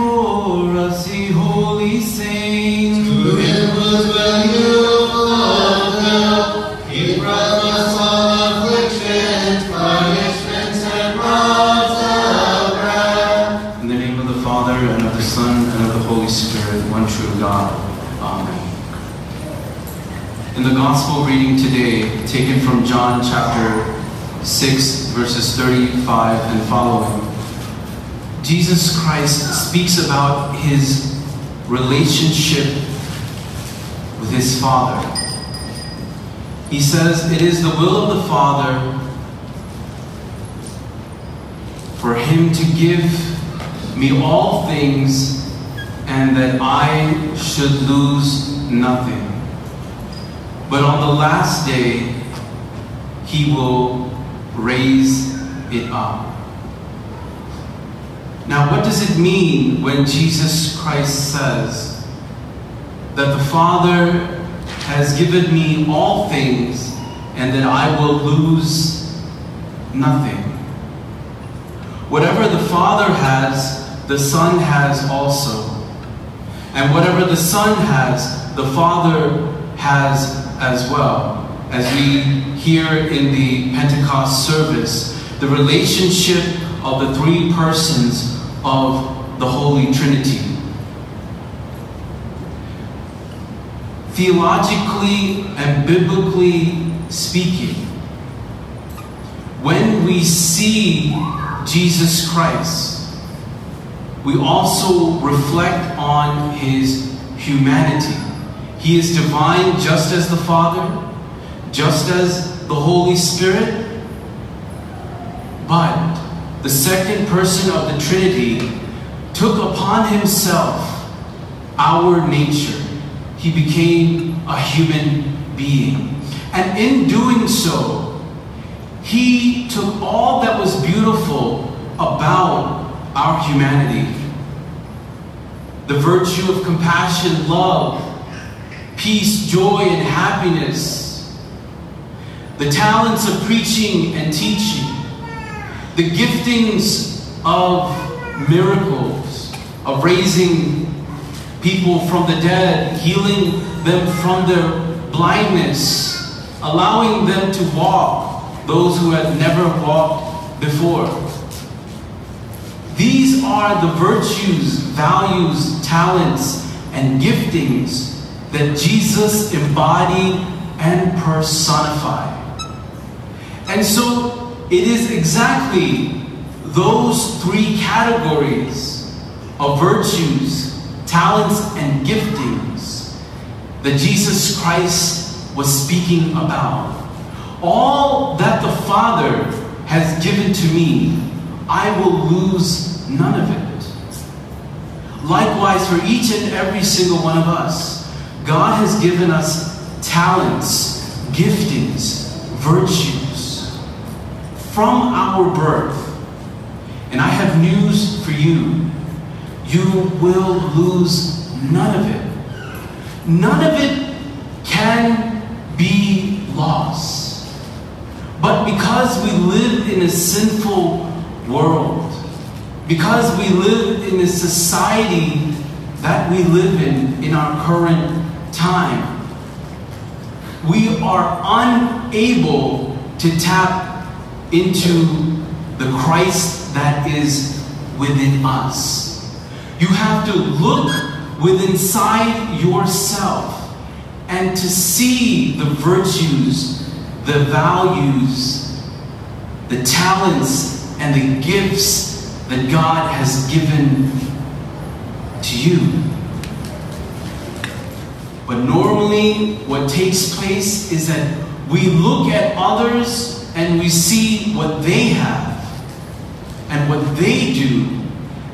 for us, ye holy saints. To him was value full help. He brought us all afflictions, punishments, and rods of wrath. In the name of the Father, and of the Son, and of the Holy Spirit, one true God. Amen. In the Gospel reading today, taken from John chapter 6, verses 35 and following, Jesus Christ speaks about his relationship with his Father. He says, It is the will of the Father for him to give me all things and that I should lose nothing. But on the last day, he will raise it up. Now, what does it mean when Jesus Christ says that the Father has given me all things and that I will lose nothing? Whatever the Father has, the Son has also. And whatever the Son has, the Father has as well. As we hear in the Pentecost service, the relationship of the three persons of the Holy Trinity. Theologically and biblically speaking, when we see Jesus Christ, we also reflect on his humanity. He is divine just as the Father, just as the Holy Spirit, but the second person of the Trinity took upon himself our nature. He became a human being. And in doing so, he took all that was beautiful about our humanity the virtue of compassion, love, peace, joy, and happiness, the talents of preaching and teaching, the giftings of miracles, of raising people from the dead, healing them from their blindness, allowing them to walk, those who had never walked before. These are the virtues, values, talents, and giftings that Jesus embodied and personified. And so it is exactly those three categories of virtues, talents, and giftings that Jesus Christ was speaking about. All that the Father has given to me, I will lose none of it. Likewise, for each and every single one of us, God has given us talents, giftings, virtues from our birth. And I have news for you. You will lose none of it. None of it can be lost. But because we live in a sinful world, because we live in a society that we live in in our current time, we are unable to tap into the Christ that is within us. You have to look within inside yourself and to see the virtues, the values, the talents, and the gifts that God has given to you. But normally, what takes place is that we look at others and we see what they have and what they do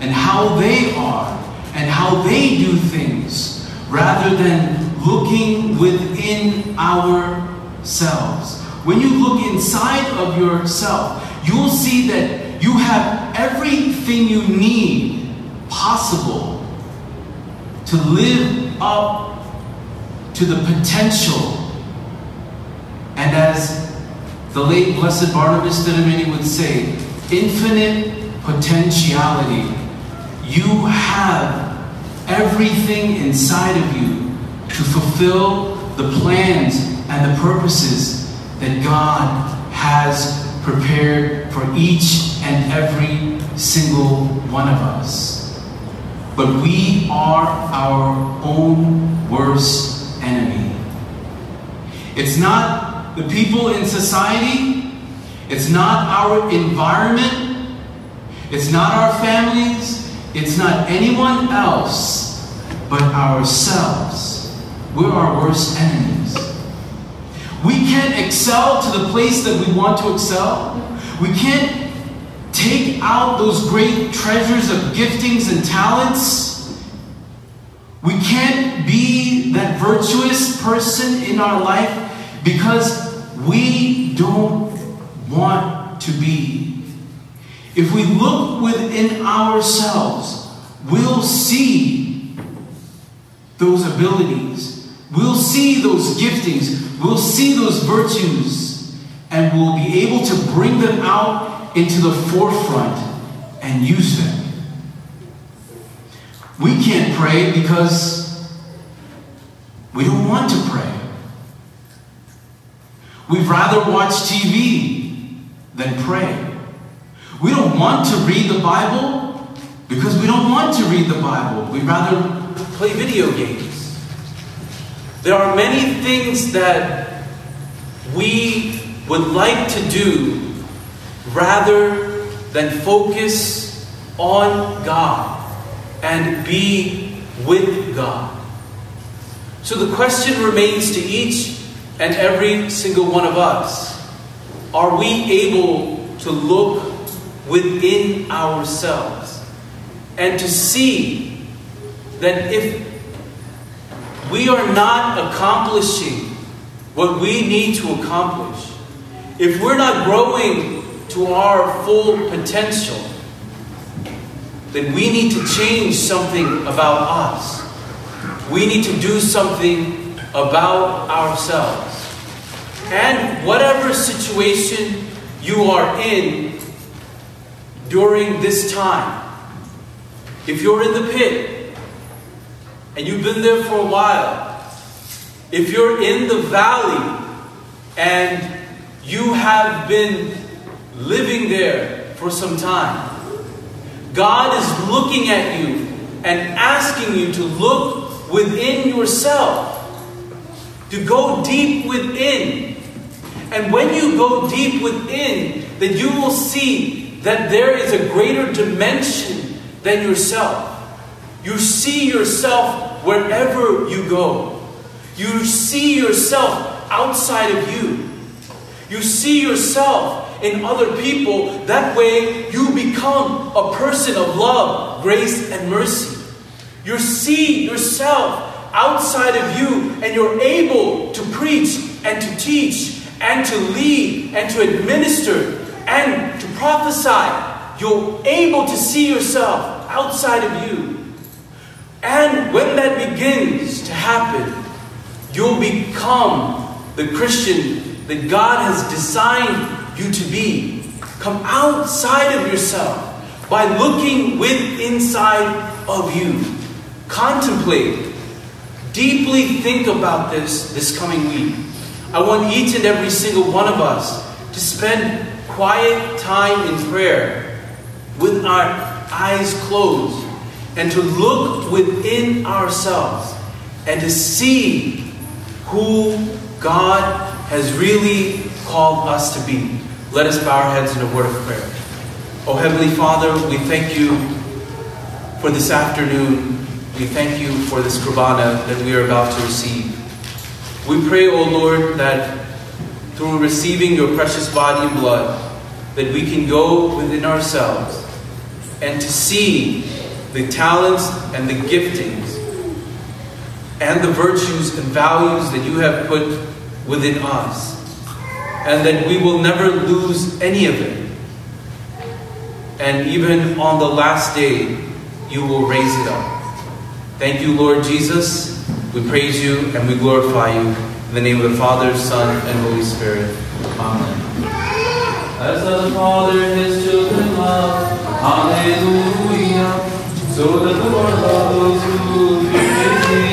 and how they are and how they do things rather than looking within ourselves. When you look inside of yourself, you'll see that you have everything you need possible to live up to the potential. And as the late Blessed Barnabas Thirumeni would say, infinite potentiality you have everything inside of you to fulfill the plans and the purposes that God has prepared for each and every single one of us. But we are our own worst enemy. It's not the people in society, it's not our environment, it's not our families, it's not anyone else but ourselves. We're our worst enemies. We can't excel to the place that we want to excel. We can't take out those great treasures of giftings and talents. We can't be that virtuous person in our life because we don't want to be. If we look within ourselves, we'll see those abilities. We'll see those giftings. We'll see those virtues. And we'll be able to bring them out into the forefront and use them. We can't pray because we don't want to pray. We'd rather watch TV than pray. We don't want to read the Bible because we don't want to read the Bible. We'd rather play video games. There are many things that we would like to do rather than focus on God and be with God. So the question remains to each and every single one of us are we able to look within ourselves and to see that if we are not accomplishing what we need to accomplish, if we're not growing to our full potential, then we need to change something about us. We need to do something about ourselves. And whatever situation you are in during this time, if you're in the pit and you've been there for a while, if you're in the valley and you have been living there for some time, God is looking at you and asking you to look within yourself, to go deep within. And when you go deep within, then you will see that there is a greater dimension than yourself. You see yourself wherever you go. You see yourself outside of you. You see yourself in other people. That way, you become a person of love, grace, and mercy. You see yourself outside of you, and you're able to preach and to teach and to lead and to administer and to prophesy. You're able to see yourself outside of you. And when that begins to happen, you'll become the Christian that God has designed you to be. Come outside of yourself by looking with inside of you. Contemplate. Deeply think about this this coming week. I want each and every single one of us to spend quiet time in prayer with our eyes closed and to look within ourselves and to see who God has really called us to be. Let us bow our heads in a word of prayer. Oh, Heavenly Father, we thank you for this afternoon. We thank you for this Kurbana that we are about to receive. We pray, O Lord, that through receiving your precious body and blood, that we can go within ourselves and to see the talents and the giftings and the virtues and values that you have put within us, and that we will never lose any of it. And even on the last day, you will raise it up. Thank you, Lord Jesus. We praise you and we glorify you. In the name of the Father, Son, and Holy Spirit. Amen. As the Father his children love. Hallelujah. so the Lord love those who fear name.